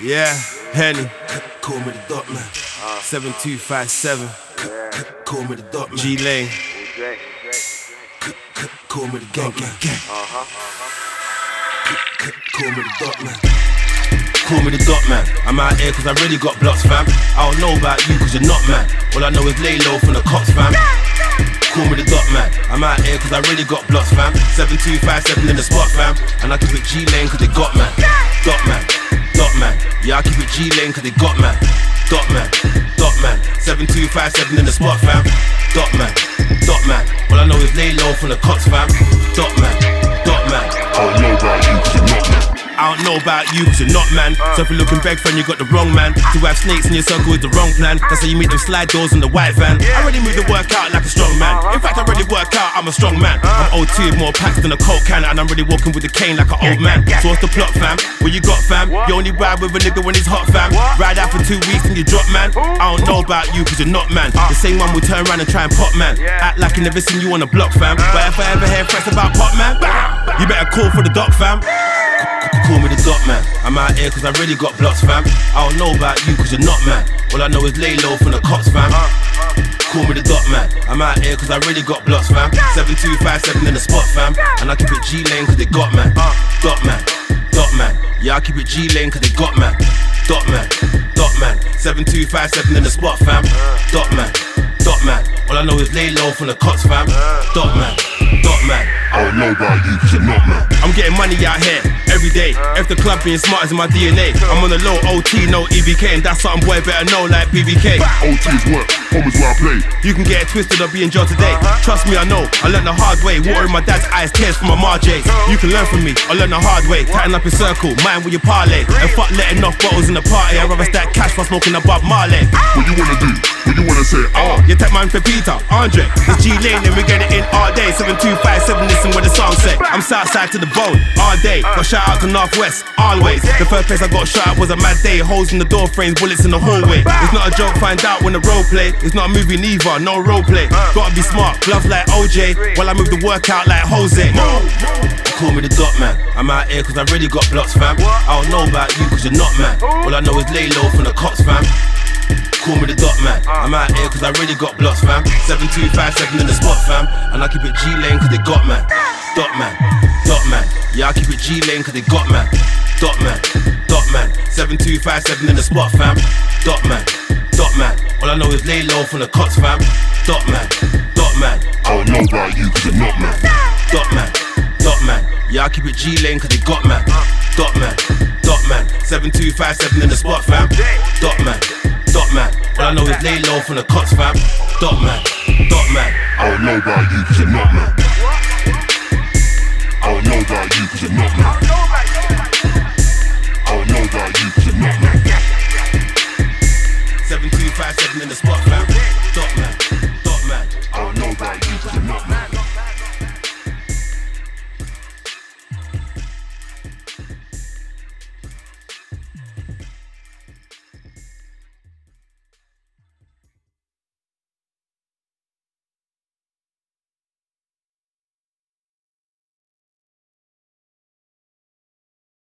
Yeah, Henney. Call me the dot man. Uh. 7257. Call me the dot man. G Lane. Call me the gang, gang, uh-huh, uh-huh. gang. Call me the dot man. Call me the dot man. I'm out here cause I really got blocks, fam. I don't know about you cause you're not man. All I know is lay low from the cops, fam. Call me the dot man. I'm out here cause I really got blocks, fam. 7257 in the spot, fam. And I keep it G lane cause they got man. Dot man. I keep it G lane cause they got man. Dot man. Dot man. 7257 in the spot, fam. Dot man. Dot man. All I know is lay low from the cops, fam. Dot man. Don't know about you cause you're not man. So if you're looking beg friend, you got the wrong man. To have snakes in your circle is the wrong plan. That's how you meet them slide doors in the white van. I already move the workout like a strong man. In fact, I already work out, I'm a strong man. I'm OT with more packs than a coke can, and I'm really walking with a cane like an old man. So what's the plot, fam? What you got, fam? You only ride with a nigga when he's hot, fam. Ride out for two weeks and you drop, man. I don't know about you cause you're not man. The same one will turn around and try and pop, man. Act like you never seen you on the block, fam. But if I ever hear threats about pop, man, you better call for the doc, fam. Call me the dot man. I'm out here cause I really got blocks, fam. I don't know about you cause you're not man. All I know is lay low from the cops, fam. Call me the dot man. I'm out here cause I really got blocks, fam. 7257 in the spot, fam. And I keep it G lane cause they got man. Dot man. Dot man. Yeah, I keep it G lane cause they got man. Dot man. Dot man. 7257 in the spot, fam. Dot man. Dot man. I know is lay low from the cops, fam. Dot man. Dot man. I don't know about you, cause you're not man. I'm getting money out here every day. If the club being smart is in my DNA, I'm on the low OT, no EBK, and that's something boy better know like BBK. OT's work, home is where I play. You can get it twisted or be in jail today. Trust me, I know. I learned the hard way. Water in my dad's eyes, tears from my Marjay. You can learn from me. I learned the hard way. Tighten up your circle, mind with your parlay. And fuck letting off bottles in the party. I'd rather stack cash for smoking above Marley. What you wanna do? What you wanna say? Oh, you take mine for Peter, Andre. It's G Lane, and we get it in all day. 7257, listen what the song say. I'm Southside to the bone, all day. Got shout out to Northwest, always. The first place I got shot at was a mad day. Holes in the door frames, bullets in the hallway. It's not a joke, find out when the role play. It's not a movie neither, no role play. Gotta be smart, gloves like OJ, while I move the workout like Jose. Call me the dot man. I'm out here cause I really got blocks, fam. I don't know about you cause you're not man. All I know is lay low from the cops, fam. Call me the dot man. Ah. I'm out here cause I really got blocks, fam. 7257 in the spot, fam. And I keep it G lane cause they got man. Dot man. Dot man. Yeah, I keep it G lane cause they got man. Dot man. Dot man. 7257 in the spot, fam. Dot man. Dot man. All I know is lay low from the cops, fam. Dot man. Dot man. I don't know about you, cause you're not man. Dot man. Dot man. Yeah, I keep it G lane cause they got man. Ah. Dot man. Dot man. 7257 in the spot, fam. From the cops, fam. Dot man. Dot man. I don't know about you, cause you're not man.